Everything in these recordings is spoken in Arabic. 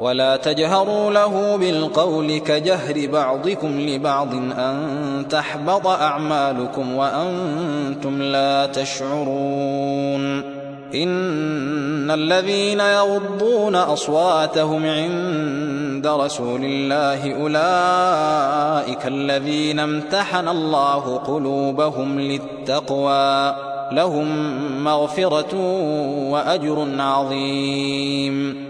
ولا تجهروا له بالقول كجهر بعضكم لبعض أن تحبط أعمالكم وأنتم لا تشعرون إن الذين يغضون أصواتهم عند رسول الله أولئك الذين امتحن الله قلوبهم للتقوى لهم مغفرة وأجر عظيم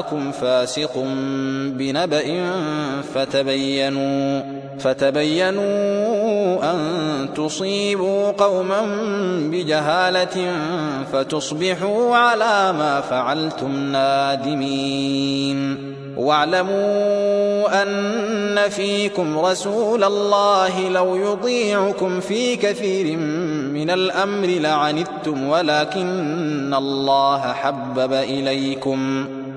جاءكم فاسق بنبأ فتبينوا فتبينوا أن تصيبوا قوما بجهالة فتصبحوا على ما فعلتم نادمين. واعلموا أن فيكم رسول الله لو يطيعكم في كثير من الأمر لعنتم ولكن الله حبب إليكم.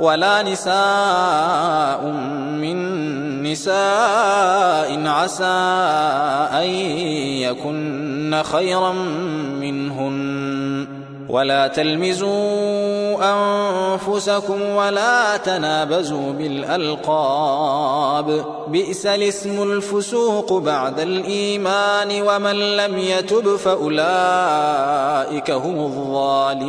ولا نساء من نساء عسى أن يكن خيرا منهن. ولا تلمزوا أنفسكم ولا تنابزوا بالألقاب. بئس الاسم الفسوق بعد الإيمان ومن لم يتب فأولئك هم الظالمون.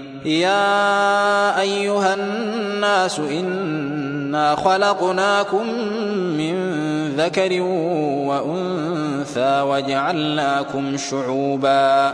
يا أيها الناس إنا خلقناكم من ذكر وأنثى وجعلناكم شعوبا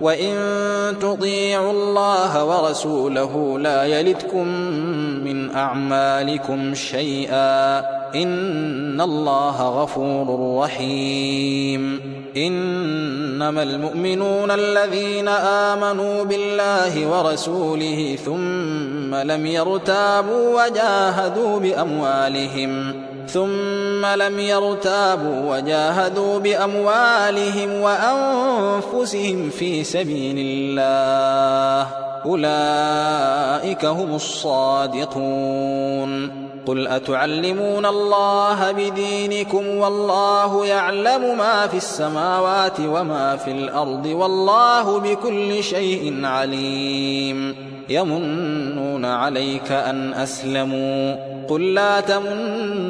وإن تطيعوا الله ورسوله لا يلتكم من أعمالكم شيئا إن الله غفور رحيم إنما المؤمنون الذين آمنوا بالله ورسوله ثم لم يرتابوا وجاهدوا بأموالهم ثم لم يرتابوا وجاهدوا بأموالهم وأنفسهم في سبيل الله. أولئك هم الصادقون. قل أتعلمون الله بدينكم والله يعلم ما في السماوات وما في الأرض والله بكل شيء عليم. يمنون عليك أن أسلموا. قل لا تمنوا